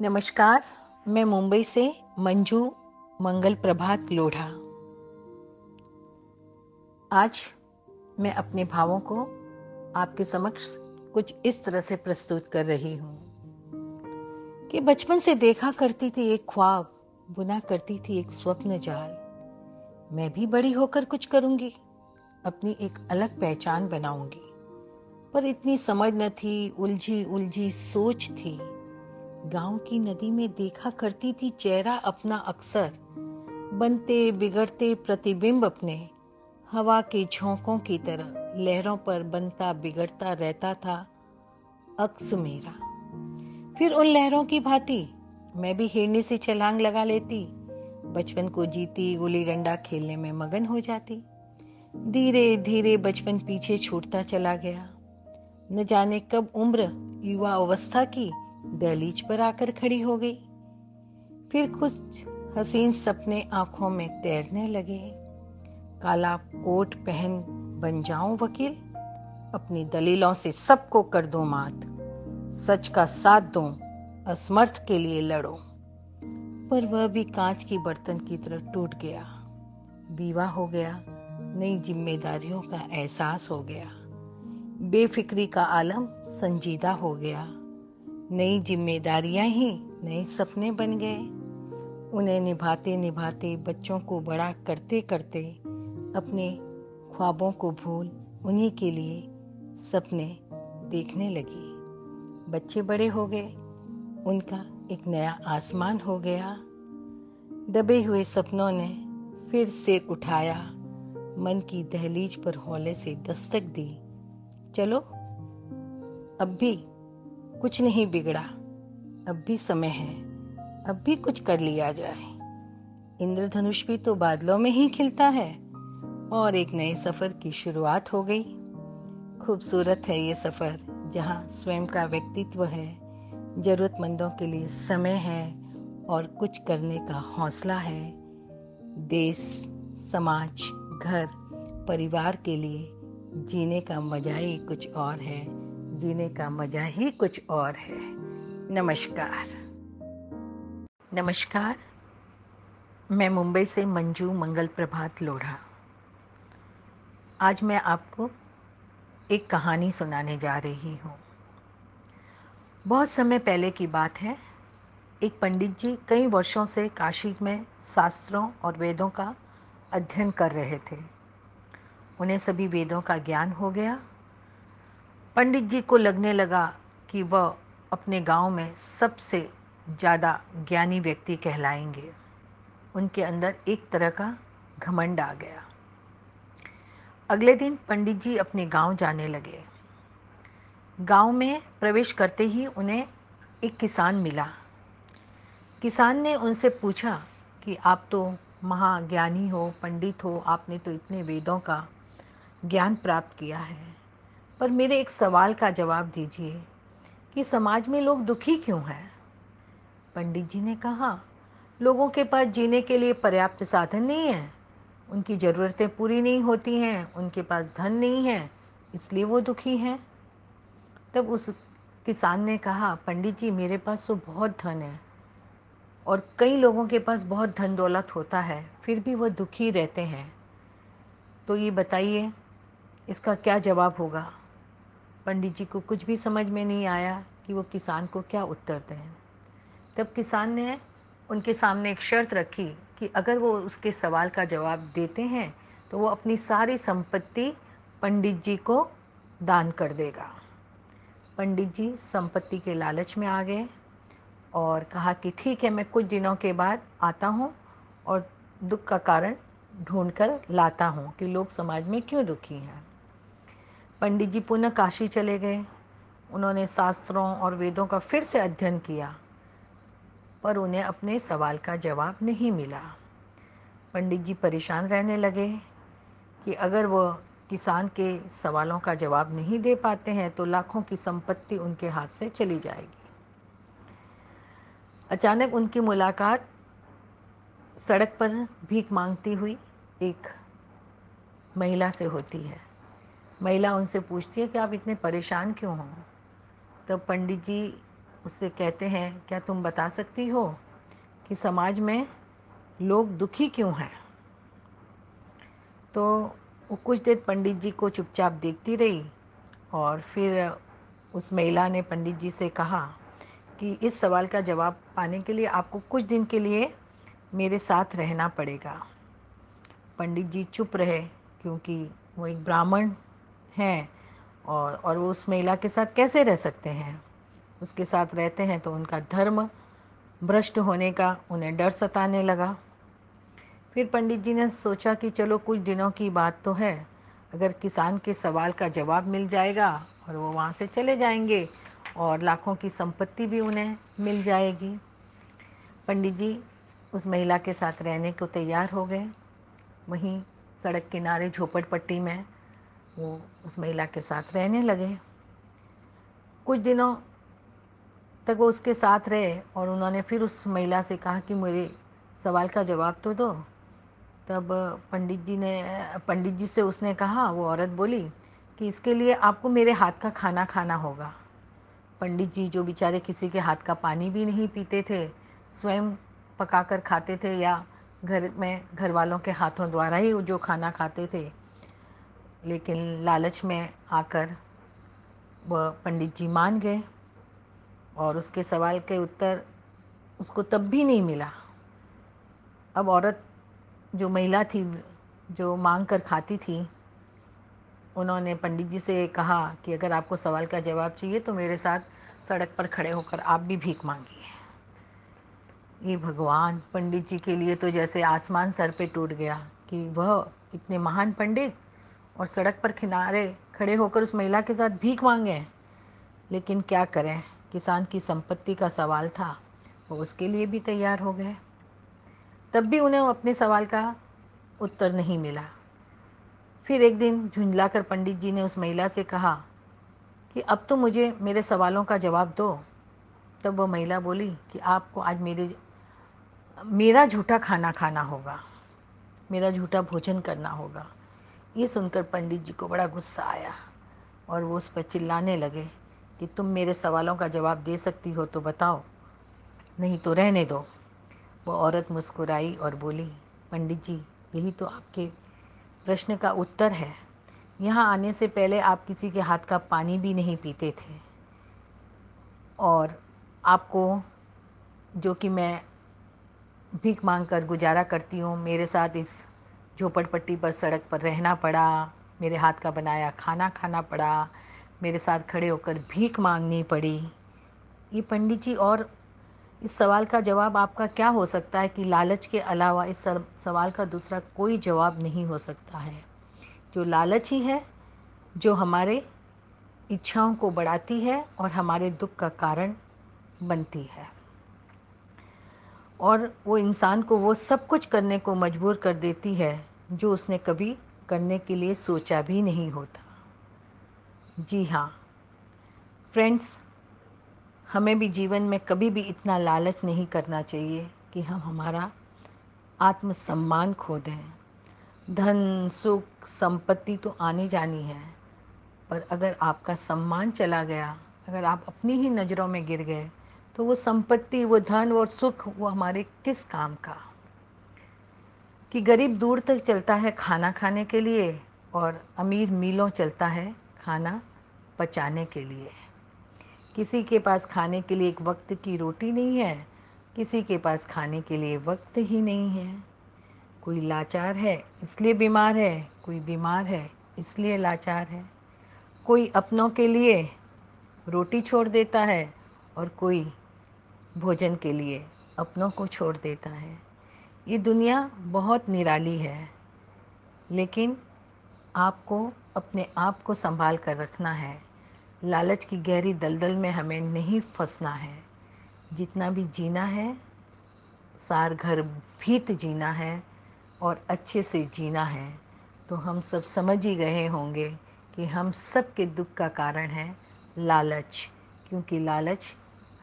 नमस्कार, मैं मुंबई से मंजू मंगल प्रभात लोढ़ा। आज मैं अपने भावों को आपके समक्ष कुछ इस तरह से प्रस्तुत कर रही हूँ कि बचपन से देखा करती थी एक ख्वाब, बुना करती थी एक स्वप्न जाल। मैं भी बड़ी होकर कुछ करूँगी, अपनी एक अलग पहचान बनाऊँगी। पर इतनी समझ न थी उलझी उलझी सोच थी। गाँव की नदी में देखा करती थी चेहरा अपना अक्सर। बनते, बिगड़ते प्रतिबिंब अपने। हवा के झोंकों की तरह लहरों पर बनता, बिगड़ता रहता था अक्स मेरा। फिर उन लहरों की भांति मैं भी हिरनी से छलांग लगा लेती। बचपन को जीती, गुली डंडा खेलने में मगन हो जाती। धीरे धीरे बचपन पीछे छूटता चला गया। न जाने कब उम्र, युवा अवस्था की दहलीज पर आकर खड़ी हो गई। फिर कुछ हसीन सपने आँखों में तैरने लगे। काला कोट पहन बन जाऊँ वकील, अपनी दलीलों से सबको कर दो मात। सच का साथ दो, असमर्थ के लिए लड़ो। पर वह भी कांच की बर्तन की तरह टूट गया। बीवा हो गया, नई जिम्मेदारियों का एहसास हो गया। बेफिक्री का आलम संजीदा हो गया। नई जिम्मेदारियाँ ही नए सपने बन गए। उन्हें निभाते निभाते बच्चों को बड़ा करते करते अपने ख्वाबों को भूल उन्हीं के लिए सपने देखने लगी। बच्चे बड़े हो गए, उनका एक नया आसमान हो गया। दबे हुए सपनों ने फिर सिर उठाया, मन की दहलीज पर हौले से दस्तक दी। चलो, अब भी कुछ नहीं बिगड़ा। अब भी समय है। अब भी कुछ कर लिया जाए। इंद्रधनुष भी तो बादलों में ही खिलता है और एक नए सफ़र की शुरुआत हो गई। खूबसूरत है ये सफ़र, जहाँ स्वयं का व्यक्तित्व है, जरूरतमंदों के लिए समय है और कुछ करने का हौसला है। देश, समाज, घर, परिवार के लिए जीने का मज़ा ही कुछ और है। जीने का मज़ा ही कुछ और है। नमस्कार। नमस्कार। मैं मुंबई से मंजू मंगल प्रभात लोढ़ा। आज मैं आपको एक कहानी सुनाने जा रही हूँ। बहुत समय पहले की बात है। एक पंडित जी कई वर्षों से काशी में शास्त्रों और वेदों का अध्ययन कर रहे थे। उन्हें सभी वेदों का ज्ञान हो गया पंडित जी को लगने लगा कि वह अपने गाँव में सबसे ज़्यादा ज्ञानी व्यक्ति कहलाएँगे। उनके अंदर एक तरह का घमंड आ गया। अगले दिन पंडित जी अपने गाँव जाने लगे। गाँव में प्रवेश करते ही उन्हें एक किसान मिला। किसान ने उनसे पूछा कि, आप तो महाज्ञानी हो, पंडित हो, आपने तो इतने वेदों का ज्ञान प्राप्त किया है। पर मेरे एक सवाल का जवाब दीजिए कि समाज में लोग दुखी क्यों हैं? पंडित जी ने कहा, लोगों के पास जीने के लिए पर्याप्त साधन नहीं है। उनकी ज़रूरतें पूरी नहीं होती हैं, उनके पास धन नहीं है, इसलिए वो दुखी हैं। तब उस किसान ने कहा, पंडित जी, मेरे पास तो बहुत धन है और कई लोगों के पास बहुत धन दौलत होता है, फिर भी वो दुखी रहते हैं। तो ये बताइए, इसका क्या जवाब होगा? पंडित जी को कुछ भी समझ में नहीं आया कि वो किसान को क्या उत्तर दें। तब किसान ने उनके सामने एक शर्त रखी कि अगर वो उसके सवाल का जवाब देते हैं तो वो अपनी सारी संपत्ति पंडित जी को दान कर देगा। पंडित जी संपत्ति के लालच में आ गए और कहा कि ठीक है, मैं कुछ दिनों के बाद आता हूँ और दुख का कारण ढूंढ कर लाता हूँ कि लोग समाज में क्यों दुखी हैं। पंडित जी पुनः काशी चले गए। उन्होंने शास्त्रों और वेदों का फिर से अध्ययन किया, पर उन्हें अपने सवाल का जवाब नहीं मिला। पंडित जी परेशान रहने लगे कि अगर वह किसान के सवालों का जवाब नहीं दे पाते हैं तो लाखों की संपत्ति उनके हाथ से चली जाएगी। अचानक उनकी मुलाकात सड़क पर भीख मांगती हुई एक महिला से होती है। महिला उनसे पूछती है कि आप इतने परेशान क्यों हो? तो पंडित जी उससे कहते हैं, क्या तुम बता सकती हो कि समाज में लोग दुखी क्यों हैं? तो वो कुछ देर पंडित जी को चुपचाप देखती रही और फिर उस महिला ने पंडित जी से कहा कि इस सवाल का जवाब पाने के लिए आपको कुछ दिन के लिए मेरे साथ रहना पड़ेगा। पंडित जी चुप रहे क्योंकि वो एक ब्राह्मण हैं और और वो उस महिला के साथ कैसे रह सकते हैं? उसके साथ रहते हैं तो उनका धर्म भ्रष्ट होने का, उन्हें डर सताने लगा। फिर पंडित जी ने सोचा कि चलो कुछ दिनों की बात तो है। अगर किसान के सवाल का जवाब मिल जाएगा और वो वहाँ से चले जाएँगे और लाखों की संपत्ति भी उन्हें मिल जाएगी। पंडित जी उस महिला के साथ रहने को तैयार हो गए। वहीं सड़क किनारे झोपड़पट्टी में वो उस महिला के साथ रहने लगे। कुछ दिनों तक वो उसके साथ रहे और उन्होंने फिर उस महिला से कहा कि मेरे सवाल का जवाब तो दो। तब पंडित जी ने, पंडित जी से उसने कहा, वो औरत बोली कि इसके लिए आपको मेरे हाथ का खाना खाना होगा। पंडित जी जो बेचारे किसी के हाथ का पानी भी नहीं पीते थे, स्वयं पकाकर खाते थे या घर में, घर वालों के हाथों द्वारा ही जो खाना खाते थे लेकिन लालच में आकर वह पंडित जी मान गए और उसके सवाल के उत्तर उसको तब भी नहीं मिला। अब औरत जो महिला थी, जो मांग कर खाती थी, उन्होंने पंडित जी से कहा कि अगर आपको सवाल का जवाब चाहिए तो मेरे साथ सड़क पर खड़े होकर आप भी भीख मांगिए। ये भगवान पंडित जी के लिए तो जैसे आसमान सर पे टूट गया कि वह इतने महान पंडित और सड़क पर किनारे खड़े होकर उस महिला के साथ भीख मांगे। लेकिन क्या करें? किसान की संपत्ति का सवाल था। वो उसके लिए भी तैयार हो गए। तब भी उन्हें अपने सवाल का उत्तर नहीं मिला। फिर एक दिन झुंझलाकर पंडित जी ने उस महिला से कहा कि, अब तो मुझे मेरे सवालों का जवाब दो। तब वह महिला बोली कि, आपको आज मेरे, मेरा झूठा खाना खाना होगा। मेरा झूठा भोजन करना होगा। ये सुनकर पंडित जी को बड़ा गुस्सा आया और वो उस पर चिल्लाने लगे कि तुम मेरे सवालों का जवाब दे सकती हो तो बताओ, नहीं तो रहने दो। वो औरत मुस्कुराई और बोली, पंडित जी, यही तो आपके प्रश्न का उत्तर है। यहाँ आने से पहले आप किसी के हाथ का पानी भी नहीं पीते थे। और आपको जो कि मैं भीख मांग कर गुजारा करती हूँ, मेरे साथ इस झोपड़पट्टी पर, सड़क पर रहना पड़ा, मेरे हाथ का बनाया खाना खाना पड़ा, मेरे साथ खड़े होकर भीख मांगनी पड़ी। ये पंडित जी, और इस सवाल का जवाब आपका क्या हो सकता है कि लालच के अलावा इस सवाल का दूसरा कोई जवाब नहीं हो सकता है? जो लालच ही है, जो हमारे इच्छाओं को बढ़ाती है और हमारे दुख का कारण बनती है। और वो इंसान को वो सब कुछ करने को मजबूर कर देती है, जो उसने कभी करने के लिए सोचा भी नहीं होता। जी हाँ। फ्रेंड्स हमें भी जीवन में कभी भी इतना लालच नहीं करना चाहिए कि हम हमारा आत्मसम्मान खो दें। धन, सुख, संपत्ति तो आनी जानी है, पर अगर आपका सम्मान चला गया, अगर आप अपनी ही नज़रों में गिर गए तो वो संपत्ति, वो धन और सुख, वो हमारे किस काम का? कि गरीब दूर तक चलता है खाना खाने के लिए और अमीर मीलों चलता है खाना पचाने के लिए। किसी के पास खाने के लिए एक वक्त की रोटी नहीं है, किसी के पास खाने के लिए वक्त ही नहीं है। कोई लाचार है, इसलिए बीमार है, कोई बीमार है, इसलिए लाचार है। कोई अपनों के लिए रोटी छोड़ देता है और कोई भोजन के लिए अपनों को छोड़ देता है। ये दुनिया बहुत निराली है, लेकिन आपको अपने आप को संभाल कर रखना है। लालच की गहरी दलदल में हमें नहीं फंसना है। जितना भी जीना है, सार घर भीत जीना है और अच्छे से जीना है। तो हम सब समझ ही गए होंगे कि हम सब के दुख का कारण है लालच, क्योंकि लालच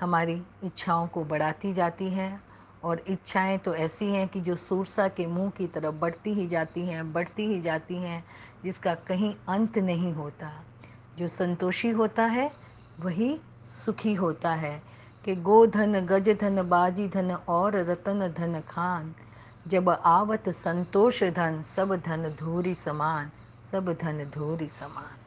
हमारी इच्छाओं को बढ़ाती जाती हैं और इच्छाएँ तो ऐसी हैं कि जो सूरसा के मुँह की तरफ़ बढ़ती ही जाती हैं, बढ़ती ही जाती हैं, जिसका कहीं अंत नहीं होता। जो संतोषी होता है, वही सुखी होता है। कि गोधन गज धन, बाजी धन, और रतन धन खान। जब आवत संतोष धन, सब धन धूरी समान, सब धन धूरी समान।